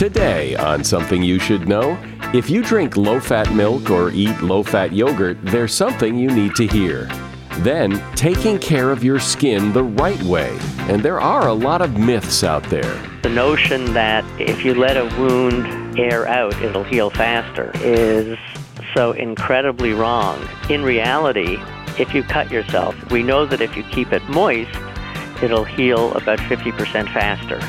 Today on Something You Should Know, if you drink low fat milk or eat low fat yogurt, there's something you need to hear. Then, taking care of your skin the right way. And there are a lot of myths out there. The notion that if you let a wound air out, it'll heal faster is so incredibly wrong. In reality, if you cut yourself, we know that if you keep it moist, it'll heal about 50% faster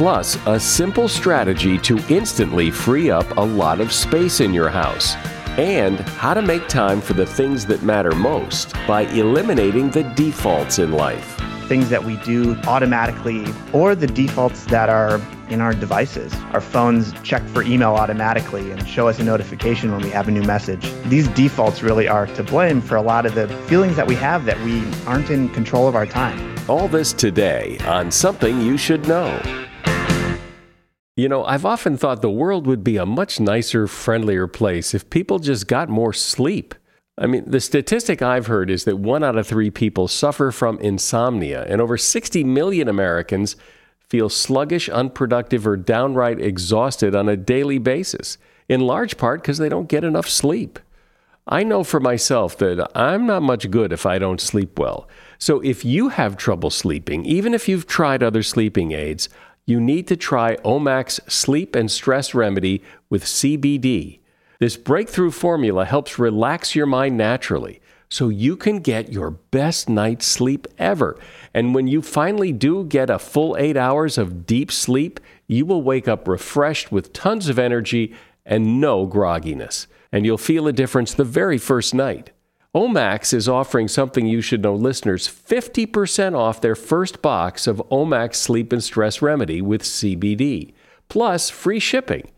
plus a simple strategy to instantly free up a lot of space in your house, and how to make time for the things that matter most by eliminating the defaults in life. Things that we do automatically, or the defaults that are in our devices. Our phones check for email automatically and show us a notification when we have a new message. These defaults really are to blame for a lot of the feelings that we have that we aren't in control of our time. All this today on Something You Should Know. You know, I've often thought the world would be a much nicer, friendlier place if people just got more sleep. I mean, the statistic I've heard is that one out of three people suffer from insomnia, and over 60 million Americans feel sluggish, unproductive, or downright exhausted on a daily basis, in large part because they don't get enough sleep. I know for myself that I'm not much good if I don't sleep well. So if you have trouble sleeping, even if you've tried other sleeping aids, you need to try Omax Sleep and Stress Remedy with CBD. This breakthrough formula helps relax your mind naturally so you can get your best night's sleep ever. And when you finally do get a full eight hours of deep sleep, you will wake up refreshed with tons of energy and no grogginess. And you'll feel a difference the very first night. Omax is offering something you should know listeners 50% off their first box of Omax Sleep and Stress Remedy with CBD, plus free shipping.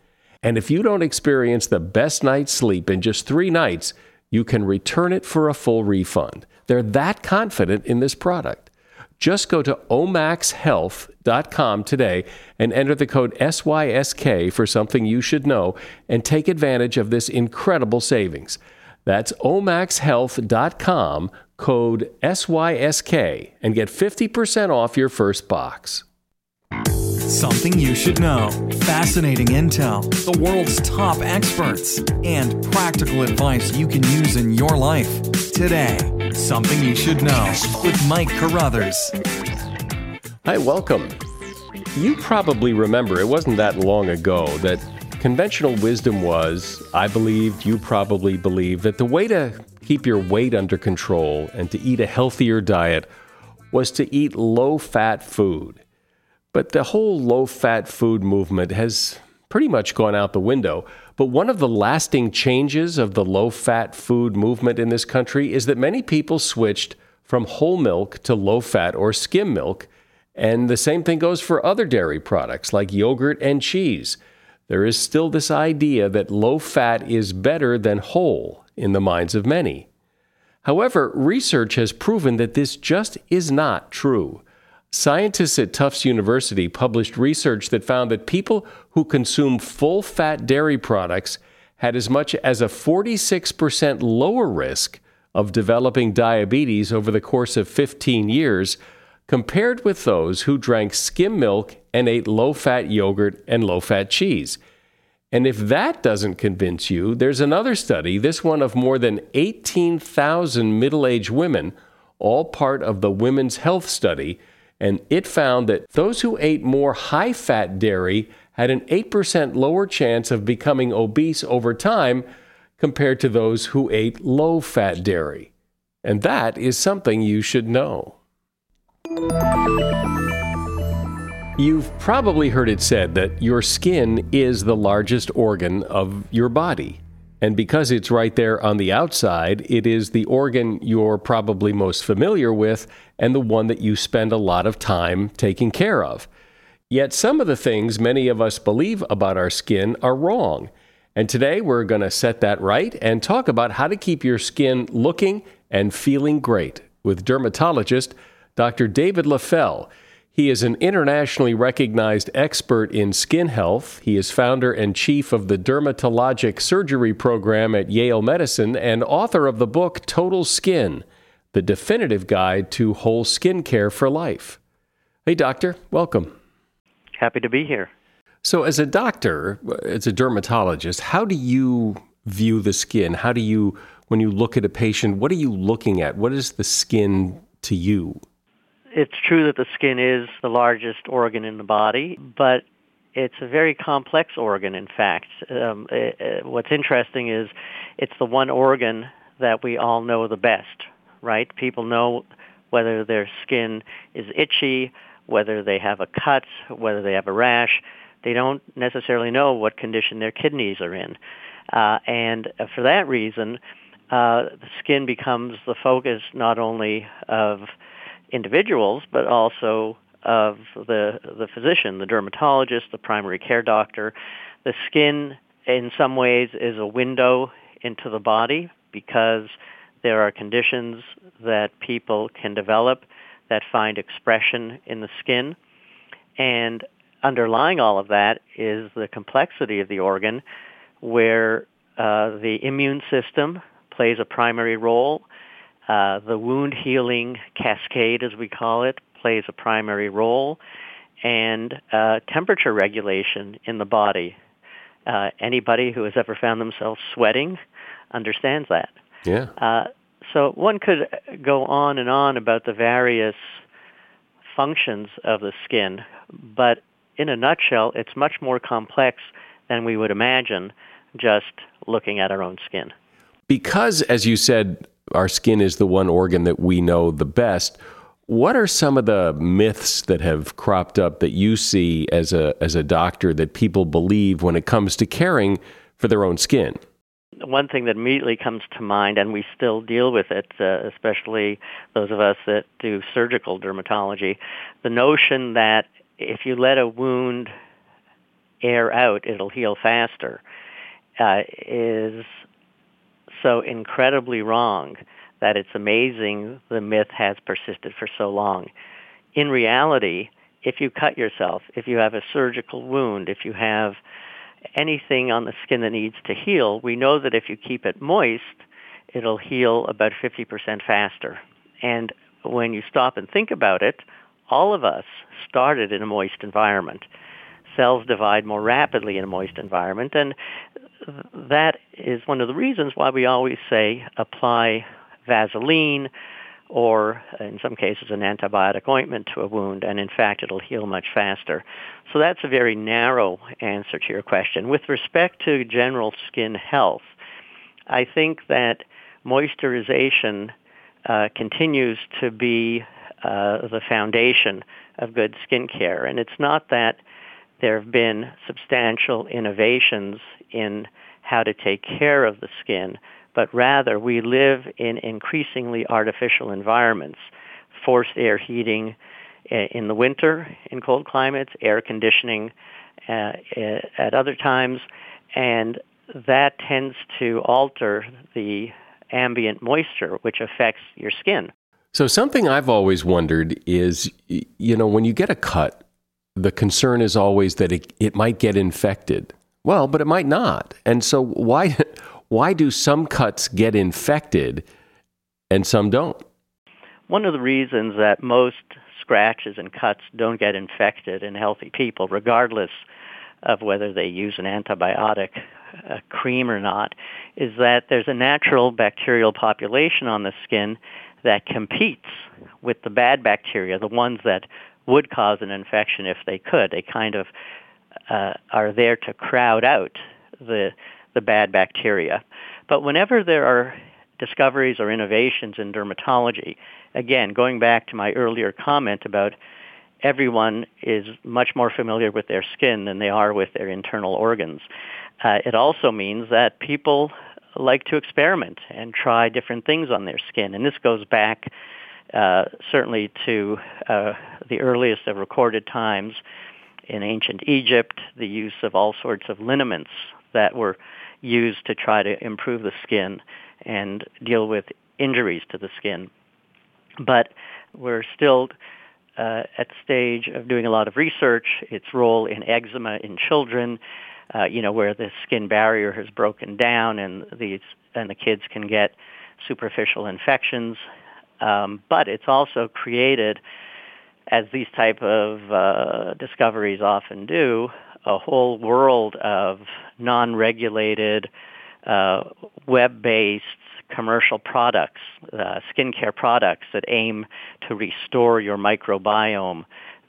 And if you don't experience the best night's sleep in just three nights, you can return it for a full refund. They're that confident in this product. Just go to omaxhealth.com today and enter the code SYSK for something you should know and take advantage of this incredible savings. That's omaxhealth.com, code SYSK, and get 50% off your first box. Something you should know. Fascinating intel, the world's top experts, and practical advice you can use in your life. Today, Something You Should Know with Mike Carruthers. Hi, welcome. You probably remember it wasn't that long ago that Conventional wisdom was, I believed, you probably believe, that the way to keep your weight under control and to eat a healthier diet was to eat low fat food. But the whole low fat food movement has pretty much gone out the window. But one of the lasting changes of the low fat food movement in this country is that many people switched from whole milk to low fat or skim milk. And the same thing goes for other dairy products like yogurt and cheese there is still this idea that low fat is better than whole in the minds of many. However, research has proven that this just is not true. Scientists at Tufts University published research that found that people who consume full fat dairy products had as much as a 46% lower risk of developing diabetes over the course of 15 years compared with those who drank skim milk and ate low fat yogurt and low fat cheese. And if that doesn't convince you, there's another study, this one of more than 18,000 middle aged women, all part of the Women's Health Study, and it found that those who ate more high fat dairy had an 8% lower chance of becoming obese over time compared to those who ate low fat dairy. And that is something you should know. You've probably heard it said that your skin is the largest organ of your body. And because it's right there on the outside, it is the organ you're probably most familiar with and the one that you spend a lot of time taking care of. Yet some of the things many of us believe about our skin are wrong. And today we're going to set that right and talk about how to keep your skin looking and feeling great with dermatologist Dr. David Leffell. He is an internationally recognized expert in skin health. He is founder and chief of the Dermatologic Surgery Program at Yale Medicine and author of the book Total Skin The Definitive Guide to Whole Skin Care for Life. Hey, doctor, welcome. Happy to be here. So, as a doctor, as a dermatologist, how do you view the skin? How do you, when you look at a patient, what are you looking at? What is the skin to you? It's true that the skin is the largest organ in the body, but it's a very complex organ, in fact. Um, it, it, what's interesting is it's the one organ that we all know the best, right? People know whether their skin is itchy, whether they have a cut, whether they have a rash. They don't necessarily know what condition their kidneys are in. Uh, and for that reason, uh, the skin becomes the focus not only of individuals, but also of the the physician, the dermatologist, the primary care doctor. The skin, in some ways, is a window into the body because there are conditions that people can develop that find expression in the skin, and underlying all of that is the complexity of the organ, where uh, the immune system plays a primary role uh, the wound healing cascade, as we call it, plays a primary role, and uh, temperature regulation in the body. Uh, anybody who has ever found themselves sweating understands that. Yeah. Uh, so one could go on and on about the various functions of the skin, but in a nutshell, it's much more complex than we would imagine just looking at our own skin. Because, as you said, our skin is the one organ that we know the best. What are some of the myths that have cropped up that you see as a as a doctor that people believe when it comes to caring for their own skin? One thing that immediately comes to mind, and we still deal with it, uh, especially those of us that do surgical dermatology, the notion that if you let a wound air out, it'll heal faster, uh, is so incredibly wrong that it's amazing the myth has persisted for so long. In reality, if you cut yourself, if you have a surgical wound, if you have anything on the skin that needs to heal, we know that if you keep it moist, it'll heal about 50% faster. And when you stop and think about it, all of us started in a moist environment. Cells divide more rapidly in a moist environment, and that is one of the reasons why we always say apply Vaseline or in some cases an antibiotic ointment to a wound and in fact it'll heal much faster. So that's a very narrow answer to your question. With respect to general skin health, I think that moisturization uh, continues to be uh, the foundation of good skin care and it's not that there have been substantial innovations in how to take care of the skin, but rather we live in increasingly artificial environments, forced air heating eh, in the winter in cold climates, air conditioning uh, at other times, and that tends to alter the ambient moisture, which affects your skin. So, something I've always wondered is you know, when you get a cut, the concern is always that it, it might get infected. Well, but it might not. And so why why do some cuts get infected and some don't? One of the reasons that most scratches and cuts don't get infected in healthy people, regardless of whether they use an antibiotic cream or not, is that there's a natural bacterial population on the skin that competes with the bad bacteria, the ones that would cause an infection if they could. They kind of uh, are there to crowd out the the bad bacteria. But whenever there are discoveries or innovations in dermatology, again, going back to my earlier comment about everyone is much more familiar with their skin than they are with their internal organs. Uh, it also means that people like to experiment and try different things on their skin. And this goes back uh, certainly to uh, the earliest of recorded times in ancient Egypt, the use of all sorts of liniments that were used to try to improve the skin and deal with injuries to the skin. But we're still uh, at the stage of doing a lot of research, its role in eczema in children, uh, you know, where the skin barrier has broken down and these and the kids can get superficial infections. Um, but it's also created, as these type of uh, discoveries often do, a whole world of non-regulated, uh, web-based commercial products, uh, skincare products that aim to restore your microbiome.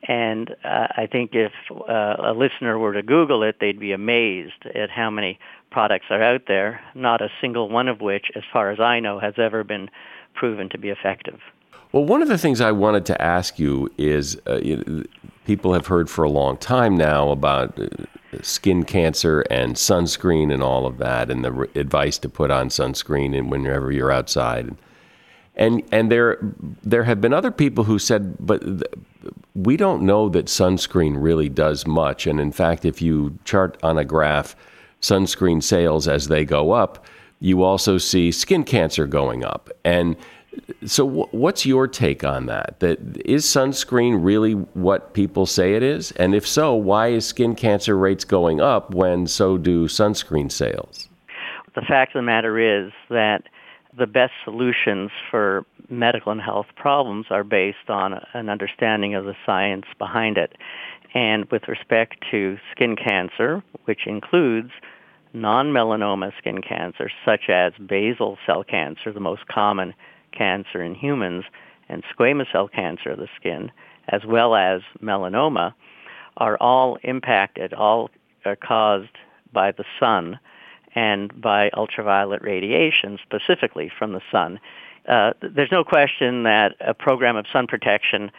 And uh, I think if uh, a listener were to Google it, they'd be amazed at how many products are out there, not a single one of which, as far as I know, has ever been proven to be effective. Well, one of the things I wanted to ask you is uh, you know, people have heard for a long time now about uh, skin cancer and sunscreen and all of that, and the re- advice to put on sunscreen and whenever you're outside. And and there there have been other people who said, but we don't know that sunscreen really does much. And in fact, if you chart on a graph sunscreen sales as they go up, you also see skin cancer going up. And so, what's your take on that? That is sunscreen really what people say it is? And if so, why is skin cancer rates going up when so do sunscreen sales? The fact of the matter is that the best solutions for medical and health problems are based on an understanding of the science behind it. And with respect to skin cancer, which includes non-melanoma skin cancer, such as basal cell cancer, the most common cancer in humans, and squamous cell cancer of the skin, as well as melanoma, are all impacted, all are caused by the sun and by ultraviolet radiation, specifically from the sun. Uh, there's no question that a program of sun protection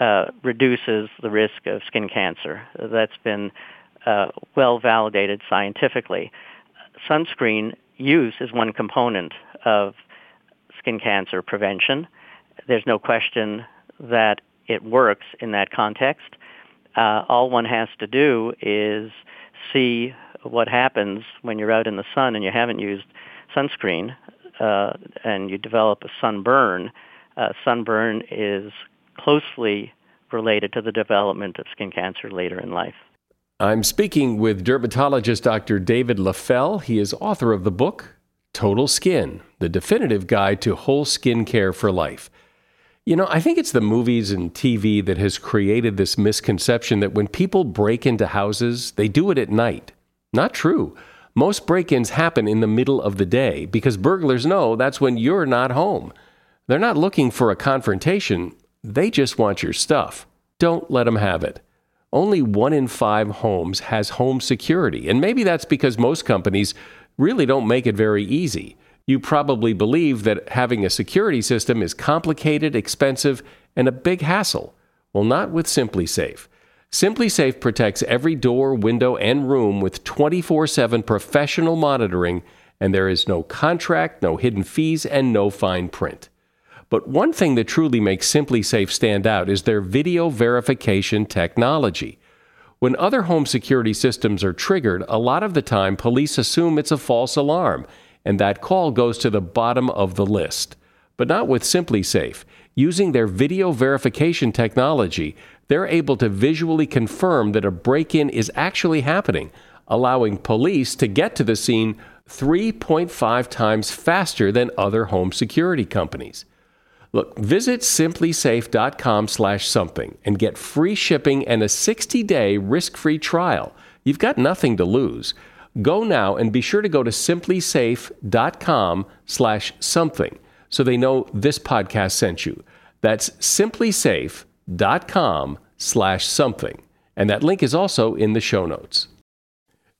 uh, reduces the risk of skin cancer. That's been uh, well validated scientifically. Sunscreen use is one component of skin cancer prevention. There's no question that it works in that context. Uh, all one has to do is see what happens when you're out in the sun and you haven't used sunscreen uh, and you develop a sunburn. Uh, sunburn is closely related to the development of skin cancer later in life. I'm speaking with dermatologist Dr. David Leffell. He is author of the book Total Skin, the definitive guide to whole skin care for life. You know, I think it's the movies and TV that has created this misconception that when people break into houses, they do it at night. Not true. Most break ins happen in the middle of the day because burglars know that's when you're not home. They're not looking for a confrontation, they just want your stuff. Don't let them have it only one in five homes has home security. And maybe that's because most companies really don't make it very easy. You probably believe that having a security system is complicated, expensive, and a big hassle. Well, not with SimpliSafe. SimpliSafe protects every door, window, and room with 24 7 professional monitoring, and there is no contract, no hidden fees, and no fine print. But one thing that truly makes SimpliSafe stand out is their video verification technology. When other home security systems are triggered, a lot of the time police assume it's a false alarm, and that call goes to the bottom of the list. But not with SimpliSafe. Using their video verification technology, they're able to visually confirm that a break in is actually happening, allowing police to get to the scene 3.5 times faster than other home security companies. Look, visit simplisafe.com slash something and get free shipping and a 60-day risk-free trial. You've got nothing to lose. Go now and be sure to go to simplisafe.com slash something so they know this podcast sent you. That's simplisafe.com slash something. And that link is also in the show notes.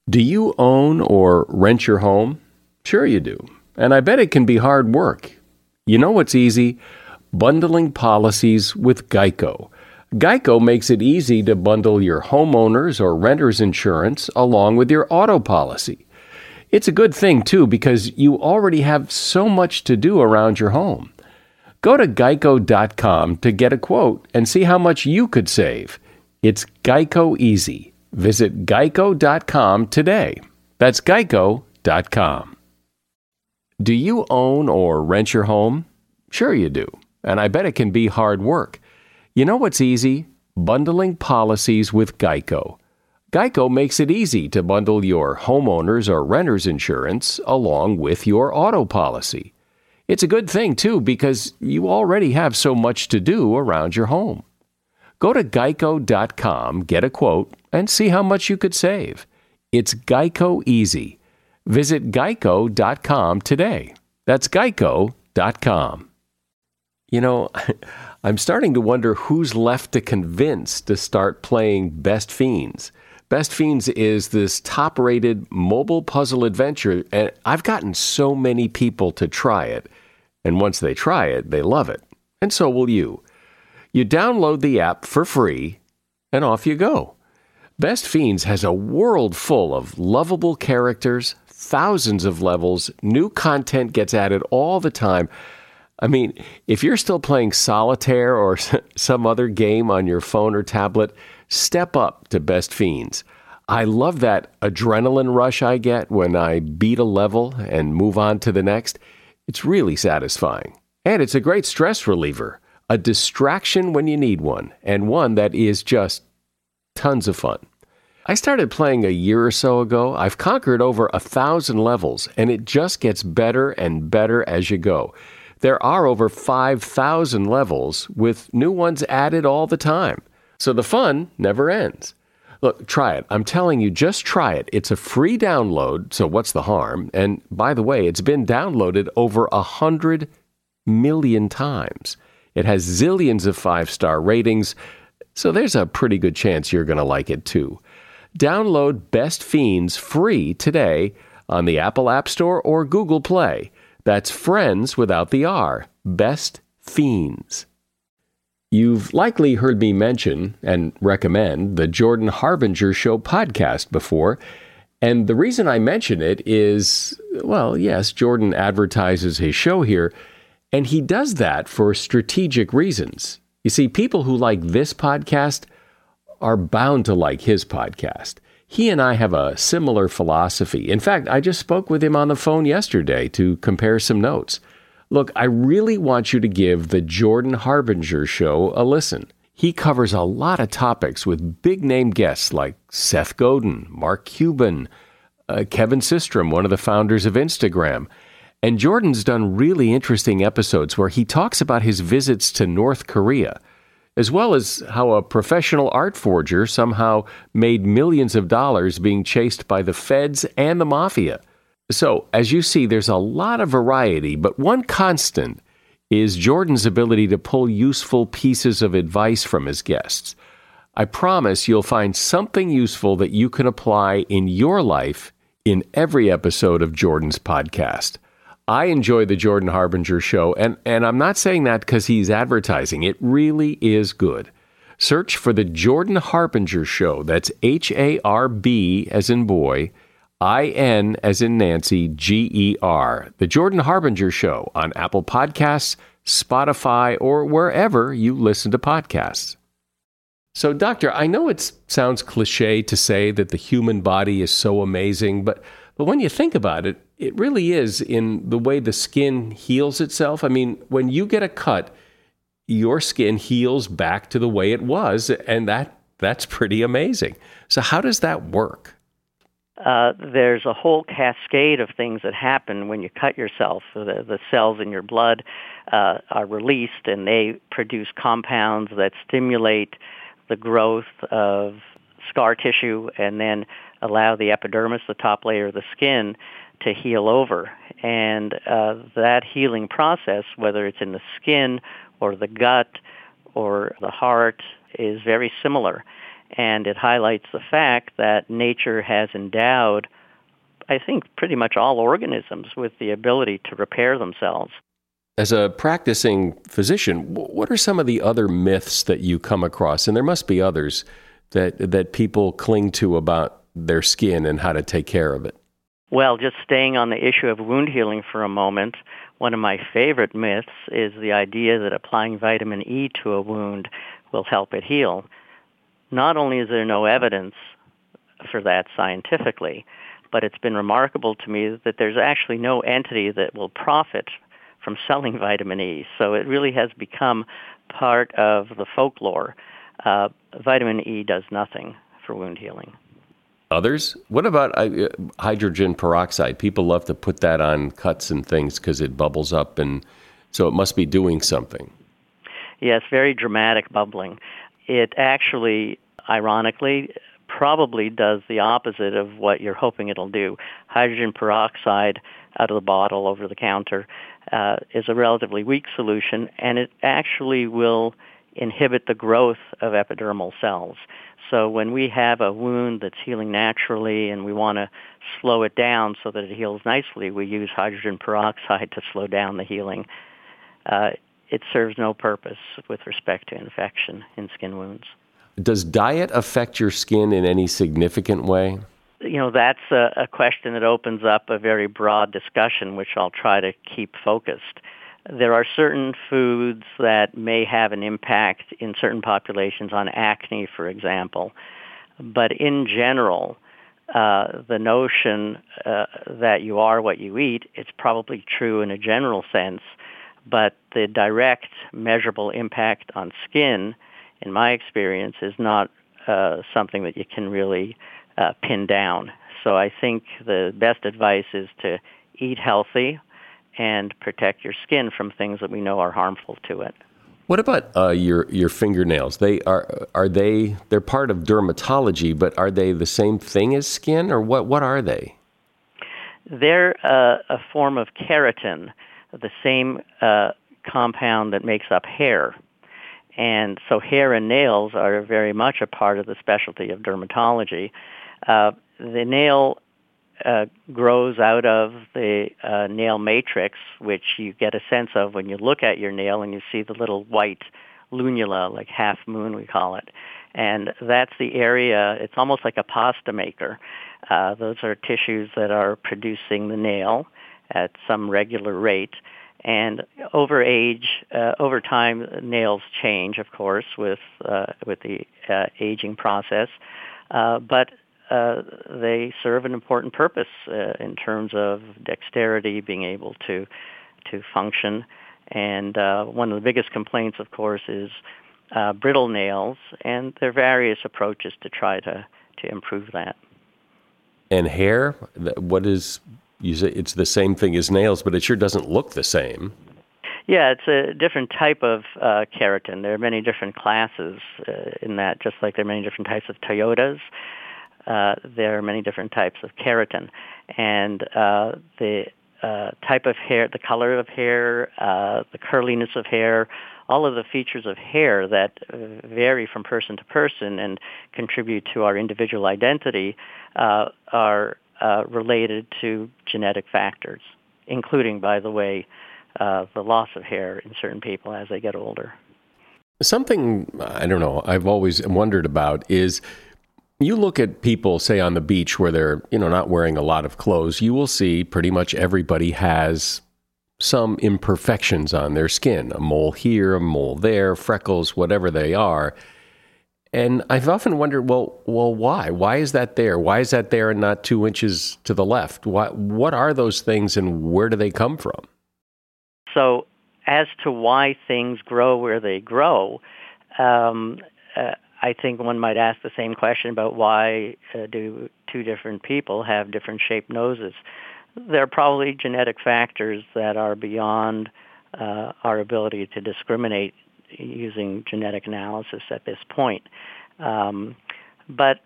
Do you own or rent your home? Sure you do. And I bet it can be hard work. You know what's easy? Bundling policies with Geico. Geico makes it easy to bundle your homeowner's or renter's insurance along with your auto policy. It's a good thing, too, because you already have so much to do around your home. Go to geico.com to get a quote and see how much you could save. It's Geico Easy. Visit geico.com today. That's geico.com. Do you own or rent your home? Sure, you do. And I bet it can be hard work. You know what's easy? Bundling policies with Geico. Geico makes it easy to bundle your homeowners or renters insurance along with your auto policy. It's a good thing, too, because you already have so much to do around your home. Go to geico.com, get a quote, and see how much you could save. It's Geico Easy. Visit geico.com today. That's geico.com. You know, I'm starting to wonder who's left to convince to start playing Best Fiends. Best Fiends is this top rated mobile puzzle adventure, and I've gotten so many people to try it. And once they try it, they love it. And so will you. You download the app for free, and off you go. Best Fiends has a world full of lovable characters, thousands of levels, new content gets added all the time. I mean, if you're still playing solitaire or some other game on your phone or tablet, step up to Best Fiends. I love that adrenaline rush I get when I beat a level and move on to the next. It's really satisfying. And it's a great stress reliever, a distraction when you need one, and one that is just tons of fun. I started playing a year or so ago. I've conquered over a thousand levels, and it just gets better and better as you go. There are over 5,000 levels, with new ones added all the time. So the fun never ends. Look, try it. I'm telling you, just try it. It's a free download, so what's the harm? And by the way, it's been downloaded over a hundred million times. It has zillions of five star ratings, so there's a pretty good chance you're going to like it too. Download Best Fiends free today on the Apple App Store or Google Play. That's friends without the R. Best Fiends. You've likely heard me mention and recommend the Jordan Harbinger Show podcast before. And the reason I mention it is well, yes, Jordan advertises his show here, and he does that for strategic reasons. You see, people who like this podcast are bound to like his podcast. He and I have a similar philosophy. In fact, I just spoke with him on the phone yesterday to compare some notes. Look, I really want you to give the Jordan Harbinger show a listen. He covers a lot of topics with big name guests like Seth Godin, Mark Cuban, uh, Kevin Systrom, one of the founders of Instagram. And Jordan's done really interesting episodes where he talks about his visits to North Korea, as well as how a professional art forger somehow made millions of dollars being chased by the feds and the mafia. So, as you see, there's a lot of variety, but one constant is Jordan's ability to pull useful pieces of advice from his guests. I promise you'll find something useful that you can apply in your life in every episode of Jordan's podcast. I enjoy the Jordan Harbinger show, and, and I'm not saying that because he's advertising. It really is good. Search for the Jordan Harbinger show. That's H A R B as in boy I N as in Nancy, G E R. The Jordan Harbinger Show on Apple Podcasts, Spotify, or wherever you listen to podcasts. So, Doctor, I know it sounds cliche to say that the human body is so amazing, but, but when you think about it, it really is in the way the skin heals itself. I mean, when you get a cut, your skin heals back to the way it was, and that, that's pretty amazing. So, how does that work? Uh, there's a whole cascade of things that happen when you cut yourself. The, the cells in your blood uh, are released, and they produce compounds that stimulate the growth of scar tissue, and then allow the epidermis, the top layer of the skin, to heal over. And uh, that healing process, whether it's in the skin or the gut or the heart, is very similar and it highlights the fact that nature has endowed, I think, pretty much all organisms with the ability to repair themselves. As a practicing physician, what are some of the other myths that you come across? And there must be others that, that people cling to about their skin and how to take care of it. Well, just staying on the issue of wound healing for a moment, one of my favorite myths is the idea that applying vitamin E to a wound will help it heal not only is there no evidence for that scientifically, but it's been remarkable to me that there's actually no entity that will profit from selling vitamin E. So it really has become part of the folklore. Uh, vitamin E does nothing for wound healing. Others? What about uh, hydrogen peroxide? People love to put that on cuts and things because it bubbles up, and so it must be doing something. Yes, very dramatic bubbling. It actually, ironically, probably does the opposite of what you're hoping it'll do. Hydrogen peroxide out of the bottle over the counter uh, is a relatively weak solution, and it actually will inhibit the growth of epidermal cells. So when we have a wound that's healing naturally and we want to slow it down so that it heals nicely, we use hydrogen peroxide to slow down the healing. Uh, it serves no purpose with respect to infection in skin wounds. Does diet affect your skin in any significant way? You know, that's a, a question that opens up a very broad discussion, which I'll try to keep focused. There are certain foods that may have an impact in certain populations on acne, for example. But in general, uh, the notion uh, that you are what you eat, it's probably true in a general sense, but the direct measurable impact on skin, in my experience, is not uh, something that you can really uh, pin down. So I think the best advice is to eat healthy and protect your skin from things that we know are harmful to it. What about uh, your your fingernails? They are are they they're part of dermatology, but are they the same thing as skin, or what? What are they? They're uh, a form of keratin, the same uh, compound that makes up hair. And so hair and nails are very much a part of the specialty of dermatology. Uh, the nail uh, grows out of the uh, nail matrix, which you get a sense of when you look at your nail and you see the little white lunula, like half moon we call it. And that's the area, it's almost like a pasta maker. Uh, those are tissues that are producing the nail at some regular rate. And over age, uh, over time, nails change, of course, with uh, with the uh, aging process. Uh, but uh, they serve an important purpose uh, in terms of dexterity, being able to to function. And one of the biggest complaints, of course, is brittle nails, and there are various approaches to try to to improve that. And hair, what is you say it's the same thing as nails, but it sure doesn't look the same. Yeah, it's a different type of uh, keratin. There are many different classes uh, in that, just like there are many different types of Toyotas uh, there are many different types of keratin, and uh, the uh, type of hair, the color of hair, uh, the curliness of hair, all of the features of hair that uh, vary from person to person and contribute to our individual identity uh, are uh, related to genetic factors, including, by the way, uh, the loss of hair in certain people as they get older. Something I don't know. I've always wondered about is you look at people, say on the beach where they're, you know, not wearing a lot of clothes, you will see pretty much everybody has some imperfections on their skin a mole here, a mole there, freckles, whatever they are. And I've often wondered, well, well, why? Why is that there? Why is that there and not two inches to the left? What, what are those things and where do they come from? So, as to why things grow where they grow, um, uh, I think one might ask the same question about why uh, do two different people have different shaped noses. There are probably genetic factors that are beyond uh, our ability to discriminate using genetic analysis at this point. Um, but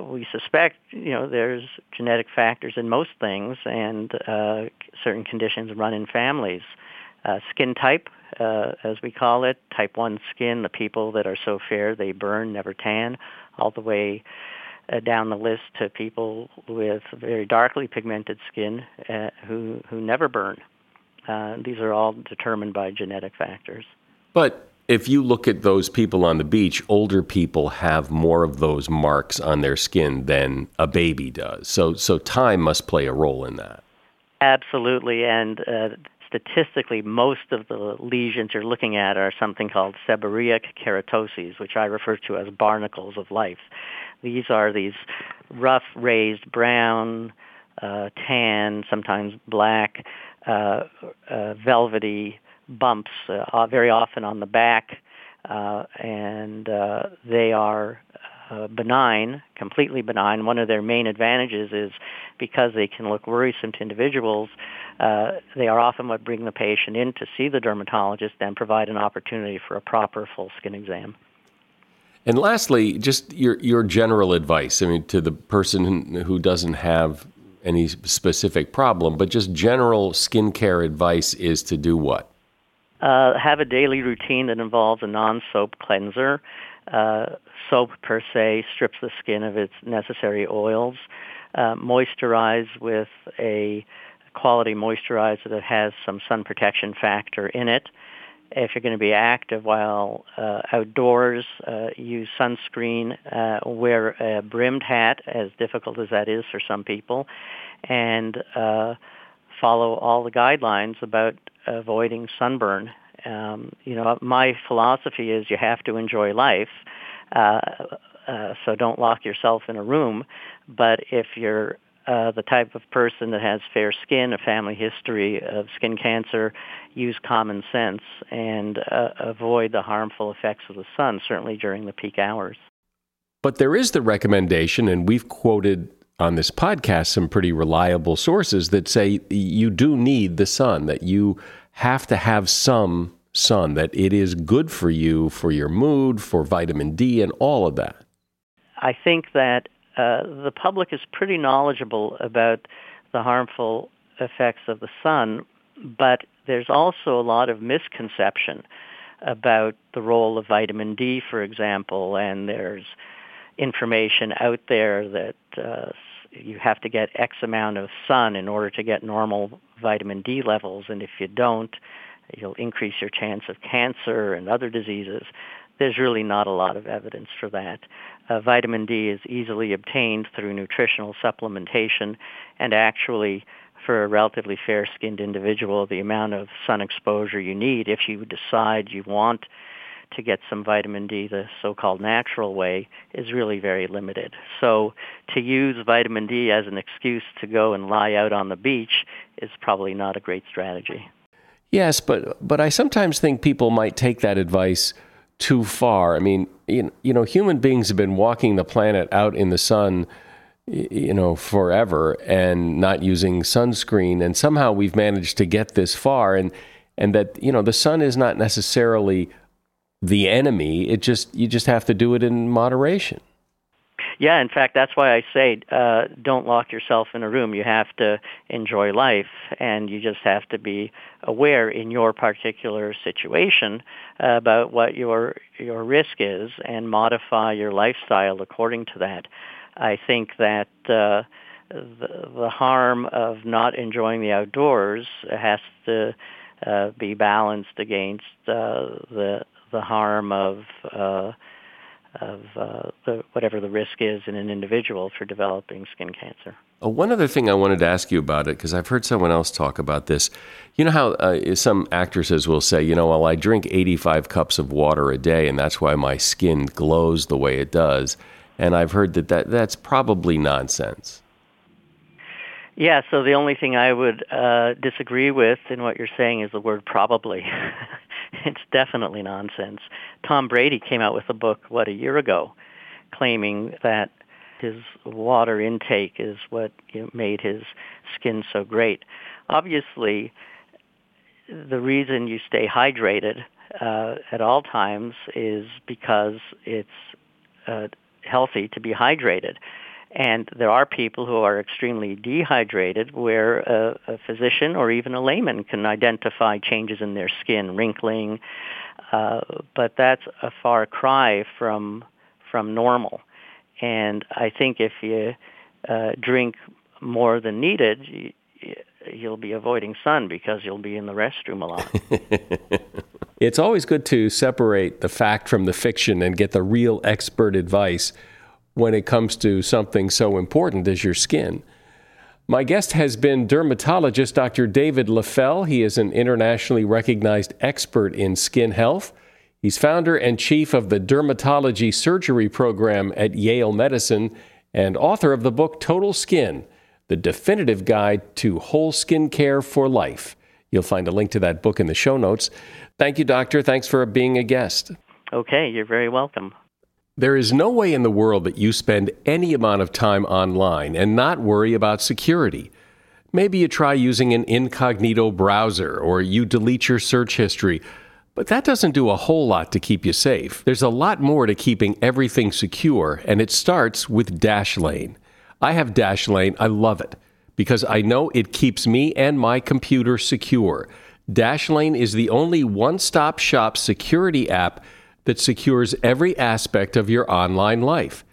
we suspect, you know, there's genetic factors in most things, and uh, certain conditions run in families. Uh, skin type uh, as we call it, type 1 skin, the people that are so fair they burn, never tan, all the way uh, down the list to people with very darkly pigmented skin uh, who, who never burn. Uh, these are all determined by genetic factors. But if you look at those people on the beach, older people have more of those marks on their skin than a baby does. So, so time must play a role in that. Absolutely, and uh, statistically, most of the lesions you're looking at are something called seborrheic keratoses, which I refer to as barnacles of life. These are these rough, raised brown, uh, tan, sometimes black, uh, uh, velvety bumps, uh, very often on the back, uh, and uh, they are uh, benign, completely benign. One of their main advantages is because they can look worrisome to individuals, uh, they are often what bring the patient in to see the dermatologist and provide an opportunity for a proper full skin exam. And lastly, just your your general advice. I mean, to the person who doesn't have any specific problem, but just general skincare advice is to do what? Uh, have a daily routine that involves a non-soap cleanser. Uh, soap per se strips the skin of its necessary oils. Uh, moisturize with a quality moisturizer that has some sun protection factor in it. If you're going to be active while uh, outdoors, uh, use sunscreen, uh, wear a brimmed hat, as difficult as that is for some people, and uh, follow all the guidelines about avoiding sunburn. Um, you know, my philosophy is you have to enjoy life, uh, uh, so don't lock yourself in a room. But if you're uh, the type of person that has fair skin, a family history of skin cancer, use common sense and uh, avoid the harmful effects of the sun, certainly during the peak hours. But there is the recommendation, and we've quoted on this podcast some pretty reliable sources that say you do need the sun, that you have to have some sun, that it is good for you, for your mood, for vitamin D, and all of that. I think that uh, the public is pretty knowledgeable about the harmful effects of the sun, but there's also a lot of misconception about the role of vitamin D, for example, and there's information out there that uh, you have to get X amount of sun in order to get normal vitamin D levels, and if you don't, you'll increase your chance of cancer and other diseases. There's really not a lot of evidence for that. Uh, vitamin D is easily obtained through nutritional supplementation, and actually, for a relatively fair-skinned individual, the amount of sun exposure you need, if you decide you want to get some vitamin D the so-called natural way, is really very limited. So to use vitamin D as an excuse to go and lie out on the beach is probably not a great strategy. Yes, but but I sometimes think people might take that advice too far. I mean, you know, human beings have been walking the planet out in the sun, you know, forever and not using sunscreen, and somehow we've managed to get this far, and and that you know the sun is not necessarily the enemy. It just you just have to do it in moderation. Yeah, in fact, that's why I say uh, don't lock yourself in a room. You have to enjoy life, and you just have to be aware in your particular situation uh, about what your your risk is, and modify your lifestyle according to that. I think that uh, the, the harm of not enjoying the outdoors has to uh, be balanced against uh, the the harm of uh, of uh, the, whatever the risk is in an individual for developing skin cancer. Uh, one other thing I wanted to ask you about it, because I've heard someone else talk about this. You know how uh, some actresses will say, you know, well, I drink 85 cups of water a day, and that's why my skin glows the way it does. And I've heard that, that that's probably nonsense. Yeah, so the only thing I would uh, disagree with in what you're saying is the word probably. it's definitely nonsense. Tom Brady came out with a book, what, a year ago, claiming that his water intake is what made his skin so great. Obviously, the reason you stay hydrated uh, at all times is because it's uh, healthy to be hydrated. And there are people who are extremely dehydrated where a, a physician or even a layman can identify changes in their skin, wrinkling, uh, but that's a far cry from from normal. And I think if you uh, drink more than needed, you, you'll be avoiding sun because you'll be in the restroom a lot. it's always good to separate the fact from the fiction and get the real expert advice when it comes to something so important as your skin. My guest has been dermatologist Dr. David Leffell. He is an internationally recognized expert in skin health. He's founder and chief of the dermatology surgery program at Yale Medicine and author of the book Total Skin The Definitive Guide to Whole Skin Care for Life. You'll find a link to that book in the show notes. Thank you, Doctor. Thanks for being a guest. Okay, you're very welcome. There is no way in the world that you spend any amount of time online and not worry about security. Maybe you try using an incognito browser or you delete your search history, but that doesn't do a whole lot to keep you safe. There's a lot more to keeping everything secure, and it starts with Dashlane. I have Dashlane, I love it because I know it keeps me and my computer secure. Dashlane is the only one stop shop security app that secures every aspect of your online life.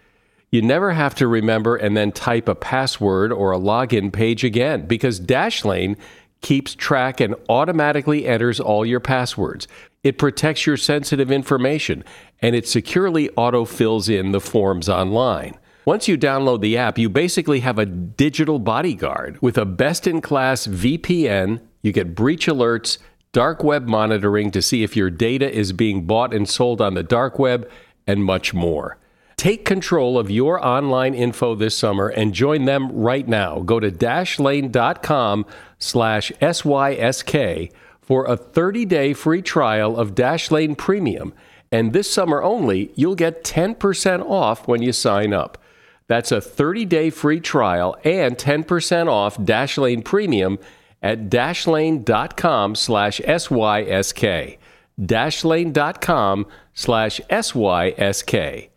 You never have to remember and then type a password or a login page again because Dashlane keeps track and automatically enters all your passwords. It protects your sensitive information and it securely auto fills in the forms online. Once you download the app, you basically have a digital bodyguard with a best in class VPN. You get breach alerts dark web monitoring to see if your data is being bought and sold on the dark web, and much more. Take control of your online info this summer and join them right now. Go to dashlane.com slash SYSK for a 30-day free trial of Dashlane Premium. And this summer only, you'll get 10% off when you sign up. That's a 30-day free trial and 10% off Dashlane Premium at dashlane.com slash SYSK. Dashlane.com slash SYSK.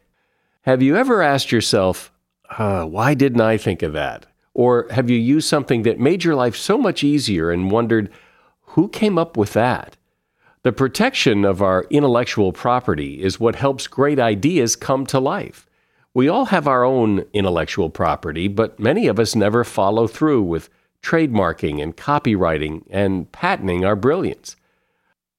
Have you ever asked yourself, uh, why didn't I think of that? Or have you used something that made your life so much easier and wondered, who came up with that? The protection of our intellectual property is what helps great ideas come to life. We all have our own intellectual property, but many of us never follow through with trademarking and copyrighting and patenting our brilliance.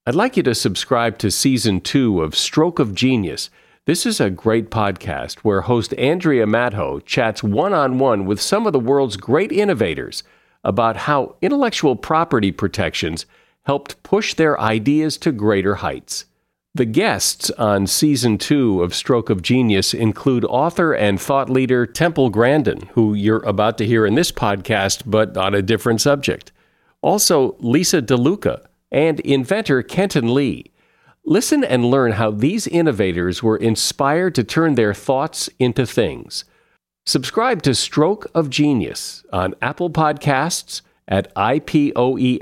I'd like you to subscribe to season two of Stroke of Genius. This is a great podcast where host Andrea Matho chats one on one with some of the world's great innovators about how intellectual property protections helped push their ideas to greater heights. The guests on season two of Stroke of Genius include author and thought leader Temple Grandin, who you're about to hear in this podcast, but on a different subject. Also, Lisa DeLuca and inventor Kenton Lee. Listen and learn how these innovators were inspired to turn their thoughts into things. Subscribe to Stroke of Genius on Apple Podcasts, at ipoef.org,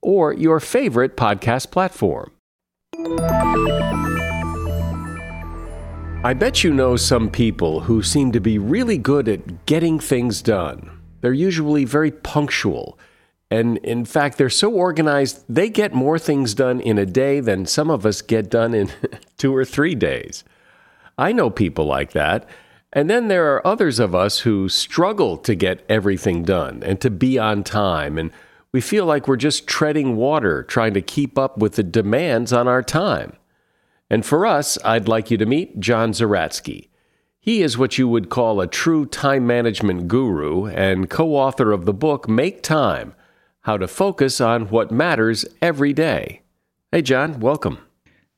or your favorite podcast platform. I bet you know some people who seem to be really good at getting things done. They're usually very punctual. And in fact, they're so organized, they get more things done in a day than some of us get done in two or three days. I know people like that. And then there are others of us who struggle to get everything done and to be on time and we feel like we're just treading water trying to keep up with the demands on our time. And for us, I'd like you to meet John Zeratsky. He is what you would call a true time management guru and co author of the book Make Time How to Focus on What Matters Every Day. Hey, John, welcome.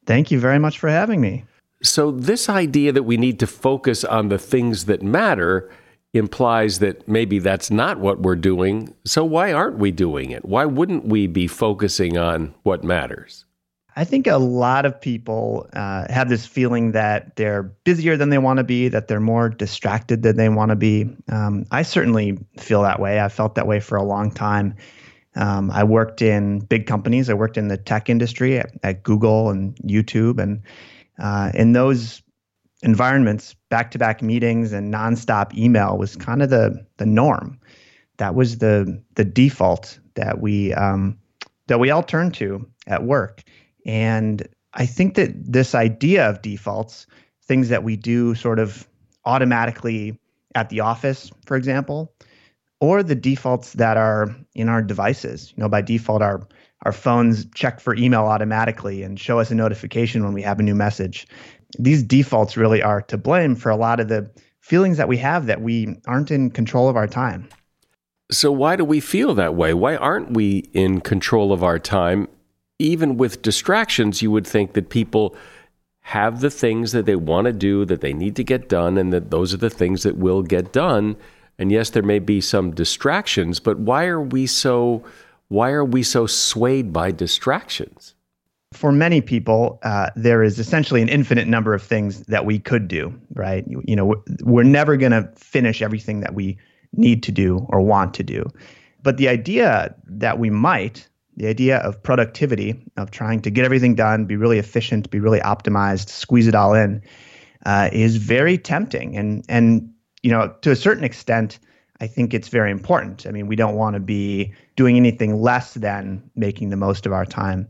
Thank you very much for having me. So, this idea that we need to focus on the things that matter implies that maybe that's not what we're doing. So why aren't we doing it? Why wouldn't we be focusing on what matters? I think a lot of people uh, have this feeling that they're busier than they want to be, that they're more distracted than they want to be. Um, I certainly feel that way. I felt that way for a long time. Um, I worked in big companies. I worked in the tech industry at, at Google and YouTube, and uh, in those environments, back to back meetings and nonstop email was kind of the the norm. That was the the default that we um, that we all turn to at work. And I think that this idea of defaults, things that we do sort of automatically at the office, for example, or the defaults that are in our devices. You know, by default, our our phones check for email automatically and show us a notification when we have a new message these defaults really are to blame for a lot of the feelings that we have that we aren't in control of our time. So, why do we feel that way? Why aren't we in control of our time? Even with distractions, you would think that people have the things that they want to do, that they need to get done, and that those are the things that will get done. And yes, there may be some distractions, but why are we so why are we so swayed by distractions? For many people, uh, there is essentially an infinite number of things that we could do, right? You, you know, we're never going to finish everything that we need to do or want to do. But the idea that we might, the idea of productivity, of trying to get everything done, be really efficient, be really optimized, squeeze it all in, uh, is very tempting. And and you know, to a certain extent, I think it's very important. I mean, we don't want to be doing anything less than making the most of our time.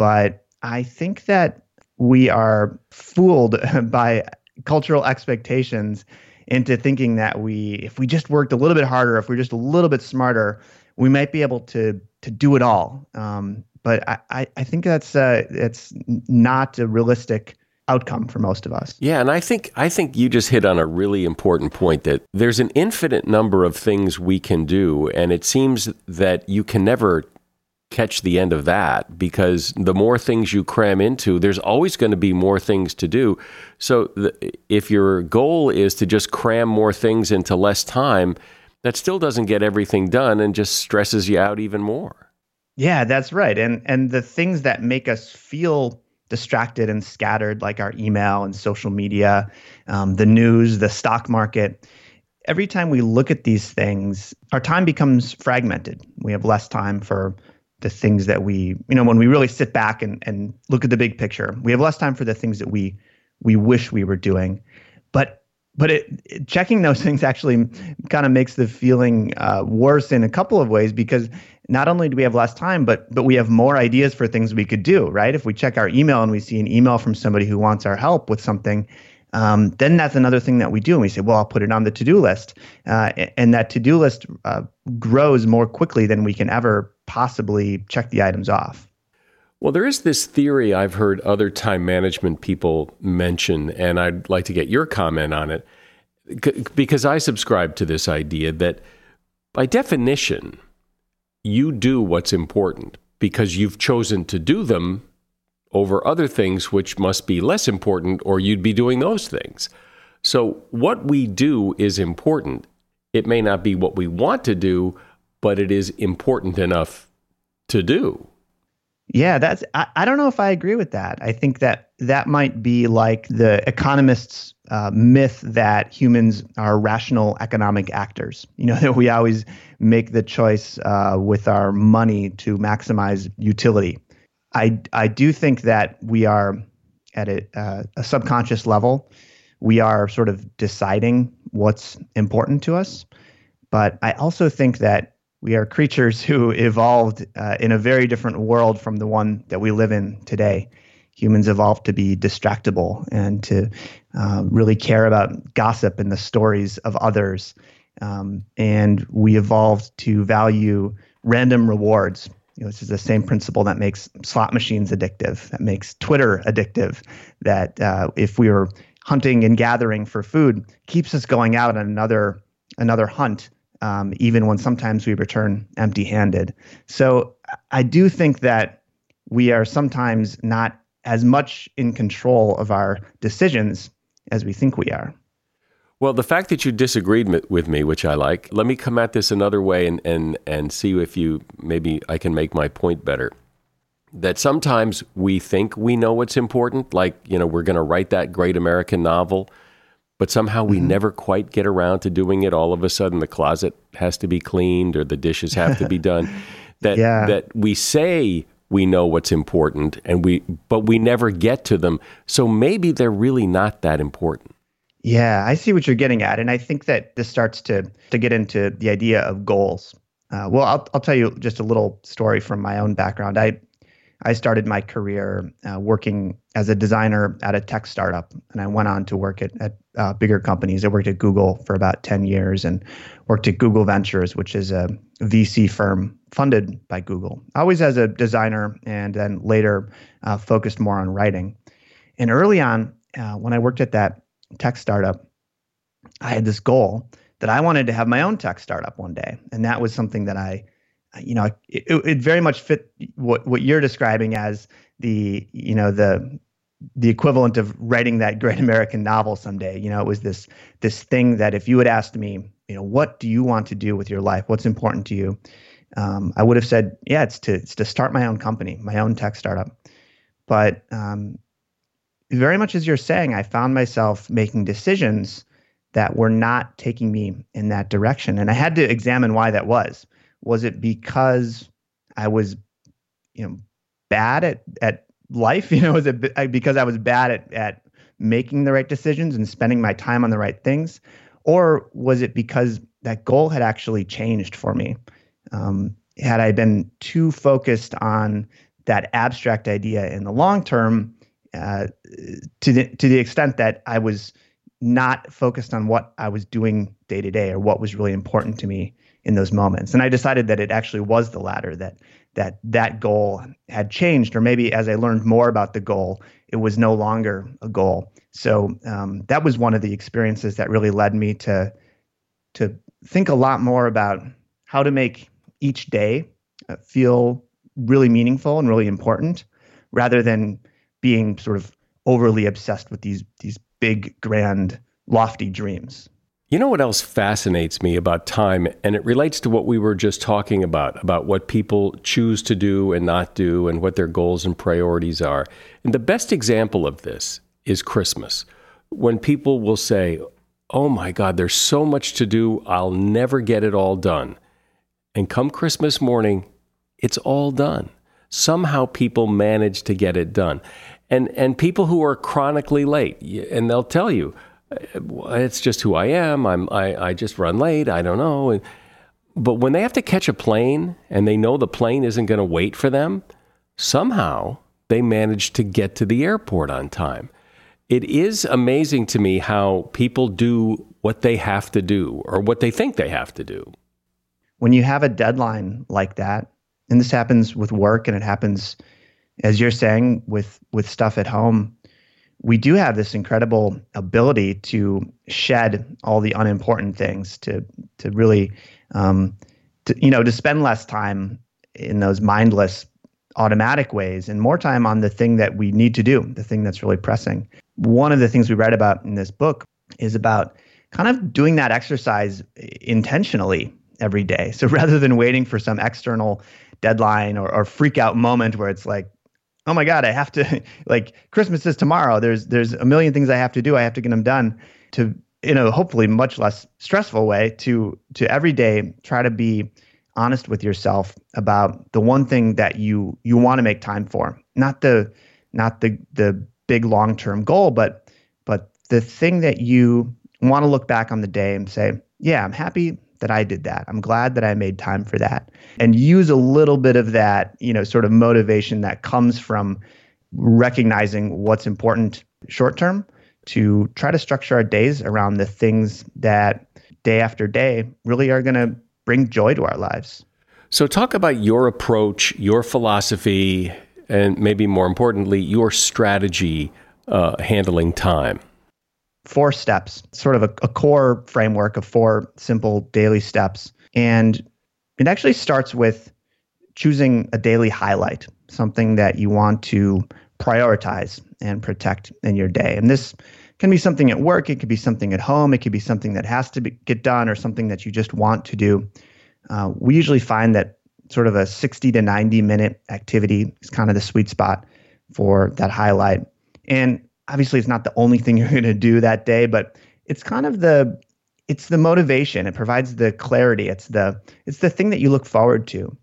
But I think that we are fooled by cultural expectations into thinking that we, if we just worked a little bit harder, if we're just a little bit smarter, we might be able to to do it all. Um, but I, I think that's uh, it's not a realistic outcome for most of us. Yeah, and I think I think you just hit on a really important point that there's an infinite number of things we can do and it seems that you can never catch the end of that because the more things you cram into there's always going to be more things to do. So the, if your goal is to just cram more things into less time, that still doesn't get everything done and just stresses you out even more. Yeah, that's right. And and the things that make us feel distracted and scattered, like our email and social media, um, the news, the stock market. Every time we look at these things, our time becomes fragmented. We have less time for the things that we, you know, when we really sit back and, and look at the big picture, we have less time for the things that we we wish we were doing. But but it, it, checking those things actually kind of makes the feeling uh, worse in a couple of ways because not only do we have less time, but but we have more ideas for things we could do. Right? If we check our email and we see an email from somebody who wants our help with something, um, then that's another thing that we do, and we say, well, I'll put it on the to-do list, uh, and that to-do list uh, grows more quickly than we can ever possibly check the items off. Well, there is this theory I've heard other time management people mention, and I'd like to get your comment on it because I subscribe to this idea that by definition, you do what's important because you've chosen to do them over other things which must be less important, or you'd be doing those things. So, what we do is important. It may not be what we want to do, but it is important enough to do. Yeah, that's. I, I don't know if I agree with that. I think that that might be like the economist's uh, myth that humans are rational economic actors. You know that we always make the choice uh, with our money to maximize utility. I I do think that we are at a, uh, a subconscious level. We are sort of deciding what's important to us, but I also think that we are creatures who evolved uh, in a very different world from the one that we live in today. Humans evolved to be distractible and to uh, really care about gossip and the stories of others. Um, and we evolved to value random rewards. You know, this is the same principle that makes slot machines addictive, that makes Twitter addictive, that uh, if we were hunting and gathering for food, keeps us going out on another another hunt um, even when sometimes we return empty handed. So I do think that we are sometimes not as much in control of our decisions as we think we are. Well, the fact that you disagreed with me, which I like, let me come at this another way and, and, and see if you maybe I can make my point better. That sometimes we think we know what's important, like, you know, we're going to write that great American novel but somehow we mm-hmm. never quite get around to doing it. All of a sudden, the closet has to be cleaned or the dishes have to be done. That yeah. that we say we know what's important, and we but we never get to them. So maybe they're really not that important. Yeah, I see what you're getting at, and I think that this starts to to get into the idea of goals. Uh, well, I'll I'll tell you just a little story from my own background. I I started my career uh, working as a designer at a tech startup, and I went on to work at, at uh, bigger companies. I worked at Google for about 10 years and worked at Google Ventures, which is a VC firm funded by Google, always as a designer, and then later uh, focused more on writing. And early on, uh, when I worked at that tech startup, I had this goal that I wanted to have my own tech startup one day, and that was something that I, you know, it, it very much fit what what you're describing as the you know the the equivalent of writing that great American novel someday. You know, it was this this thing that if you had asked me, you know, what do you want to do with your life? What's important to you? Um, I would have said, yeah, it's to it's to start my own company, my own tech startup. But um, very much as you're saying, I found myself making decisions that were not taking me in that direction, and I had to examine why that was. Was it because I was, you know, bad at at life? You know, was it because I was bad at at making the right decisions and spending my time on the right things, or was it because that goal had actually changed for me? Um, had I been too focused on that abstract idea in the long term, uh, to the to the extent that I was not focused on what I was doing day to day or what was really important to me in those moments, and I decided that it actually was the latter that that that goal had changed, or maybe as I learned more about the goal, it was no longer a goal. So um, that was one of the experiences that really led me to to think a lot more about how to make each day uh, feel really meaningful and really important, rather than being sort of overly obsessed with these these big, grand, lofty dreams. You know what else fascinates me about time, and it relates to what we were just talking about, about what people choose to do and not do, and what their goals and priorities are. And the best example of this is Christmas, when people will say, Oh my God, there's so much to do, I'll never get it all done. And come Christmas morning, it's all done. Somehow people manage to get it done. And, and people who are chronically late, and they'll tell you, it's just who I am. I'm, I, I just run late. I don't know. And, but when they have to catch a plane and they know the plane isn't going to wait for them, somehow they manage to get to the airport on time. It is amazing to me how people do what they have to do or what they think they have to do. When you have a deadline like that, and this happens with work and it happens, as you're saying, with, with stuff at home, we do have this incredible ability to shed all the unimportant things to to really um, to, you know to spend less time in those mindless automatic ways and more time on the thing that we need to do the thing that's really pressing. One of the things we read about in this book is about kind of doing that exercise intentionally every day. So rather than waiting for some external deadline or, or freak out moment where it's like oh my god i have to like christmas is tomorrow. There's there's a million things i have to do. I have to get them done to in a hopefully much less stressful way to to every day try to be honest with yourself about the one thing that you you want to make time for. Not the not the the big long-term goal but but the thing that you want to look back on the day and say yeah i'm happy that I did that. I'm glad that I made time for that. And use a little bit of that, you know, sort of motivation that comes from recognizing what's important short term to try to structure our days around the things that day after day really are going to bring joy to our lives. So, talk about your approach, your philosophy, and maybe more importantly, your strategy uh, handling time four steps, sort of a, a core framework of four simple daily steps. And it actually starts with choosing a daily highlight, something that you want to prioritize and protect in your day. And this can be something at work, it could be something at home, it could be something that has to be, get done, or something that you just want to do. Uh, we usually find that sort of a 60 to 90 minute activity is kind of the sweet spot for that highlight. And obviously it's not the only thing you're going to do that day, but it's kind of the it's the motivation. It provides the clarity. It's the it's the thing that you look forward to.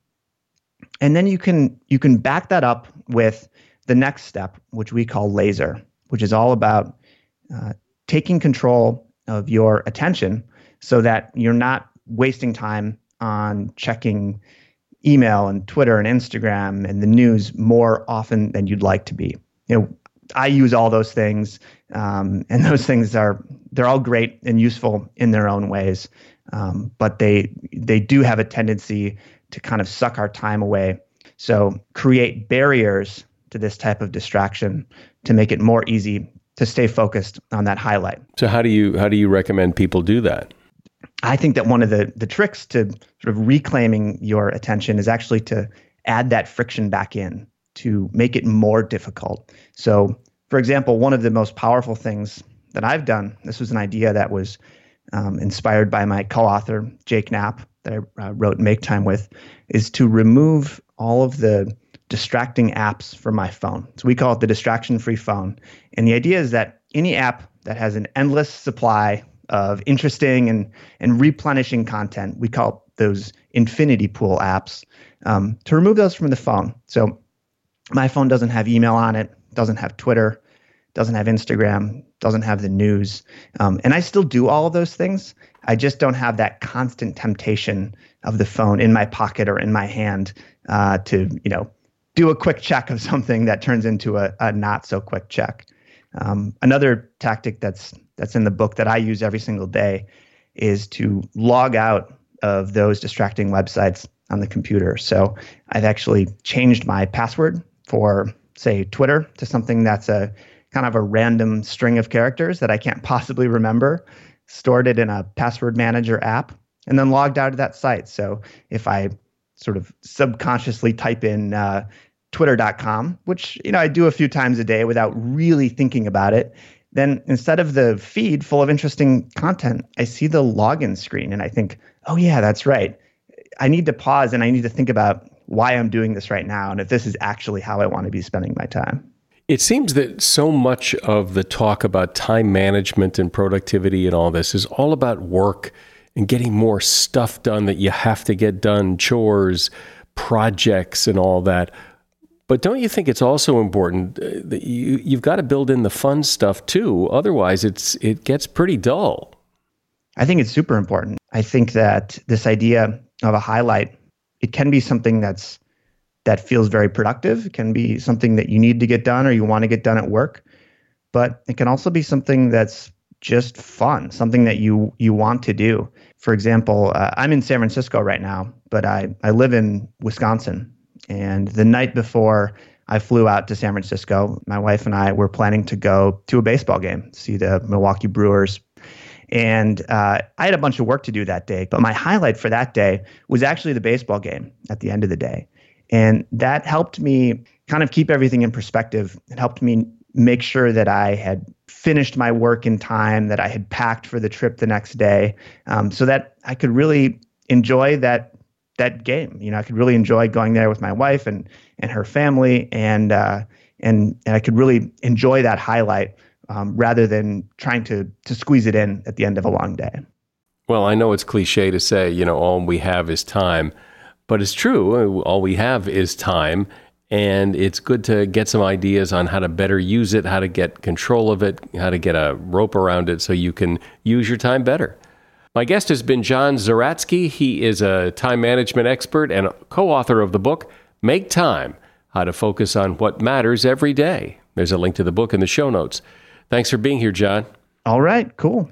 And then you can you can back that up with the next step, which we call laser, which is all about uh, taking control of your attention so that you're not wasting time on checking email and Twitter and Instagram and the news more often than you'd like to be. You know, I use all those things, um, and those things are they're all great and useful in their own ways, um, but they they do have a tendency to kind of suck our time away. So create barriers to this type of distraction to make it more easy to stay focused on that highlight. So how do you how do you recommend people do that? I think that one of the the tricks to sort of reclaiming your attention is actually to add that friction back in to make it more difficult. So, for example, one of the most powerful things that I've done, this was an idea that was um, inspired by my co-author Jake Knapp that I uh, wrote Make Time with, is to remove all of the distracting apps from my phone. So we call it the distraction-free phone. And the idea is that any app that has an endless supply of interesting and, and replenishing content. We call those infinity pool apps um, to remove those from the phone. So my phone doesn't have email on it, doesn't have Twitter, doesn't have Instagram, doesn't have the news. Um, and I still do all of those things. I just don't have that constant temptation of the phone in my pocket or in my hand uh, to, you know, do a quick check of something that turns into a, a not so quick check. Um, another tactic that's that's in the book that I use every single day is to log out of those distracting websites on the computer. So I've actually changed my password for, say, Twitter to something that's a kind of a random string of characters that I can't possibly remember, stored it in a password manager app, and then logged out of that site. So if I sort of subconsciously type in uh, twitter.com, which you know I do a few times a day without really thinking about it, then instead of the feed full of interesting content, I see the login screen and I think, oh, yeah, that's right. I need to pause and I need to think about why I'm doing this right now and if this is actually how I want to be spending my time. It seems that so much of the talk about time management and productivity and all this is all about work and getting more stuff done that you have to get done, chores, projects, and all that. But don't you think it's also important uh, that you you've got to build in the fun stuff too? Otherwise, it's it gets pretty dull. I think it's super important. I think that this idea of a highlight it can be something that's that feels very productive. It can be something that you need to get done or you want to get done at work. But it can also be something that's just fun, something that you you want to do. For example, uh, I'm in San Francisco right now, but I I live in Wisconsin, and the night before I flew out to San Francisco, my wife and I were planning to go to a baseball game, see the Milwaukee Brewers. And uh, I had a bunch of work to do that day, but my highlight for that day was actually the baseball game at the end of the day. And that helped me kind of keep everything in perspective. It helped me make sure that I had finished my work in time, that I had packed for the trip the next day, um, so that I could really enjoy that that game. You know, I could really enjoy going there with my wife and and her family, and uh, and and I could really enjoy that highlight um, rather than trying to to squeeze it in at the end of a long day. Well, I know it's cliche to say, you know, all we have is time, but it's true. All we have is time. And it's good to get some ideas on how to better use it, how to get control of it, how to get a rope around it so you can use your time better. My guest has been John Zeratsky. He is a time management expert and co author of the book, Make Time How to Focus on What Matters Every Day. There's a link to the book in the show notes. Thanks for being here, John. All right, cool.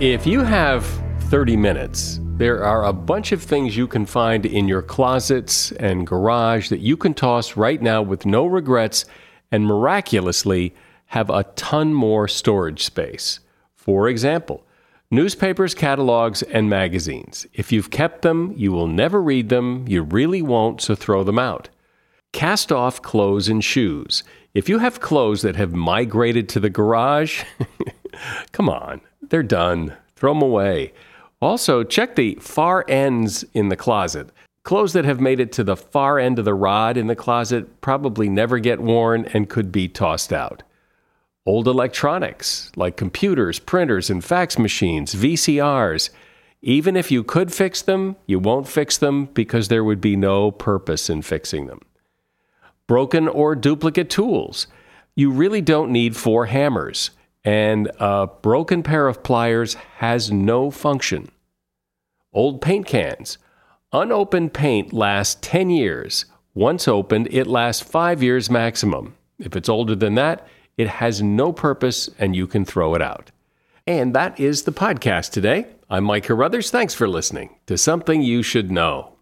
If you have 30 minutes, there are a bunch of things you can find in your closets and garage that you can toss right now with no regrets and miraculously have a ton more storage space. For example, newspapers, catalogs, and magazines. If you've kept them, you will never read them, you really won't, so throw them out. Cast off clothes and shoes. If you have clothes that have migrated to the garage, come on, they're done. Throw them away. Also, check the far ends in the closet. Clothes that have made it to the far end of the rod in the closet probably never get worn and could be tossed out old electronics like computers, printers, and fax machines, VCRs. Even if you could fix them, you won't fix them because there would be no purpose in fixing them. Broken or duplicate tools. You really don't need four hammers, and a broken pair of pliers has no function. Old paint cans. Unopened paint lasts 10 years. Once opened, it lasts 5 years maximum. If it's older than that, it has no purpose and you can throw it out. And that is the podcast today. I'm Mike Carruthers. Thanks for listening to Something You Should Know.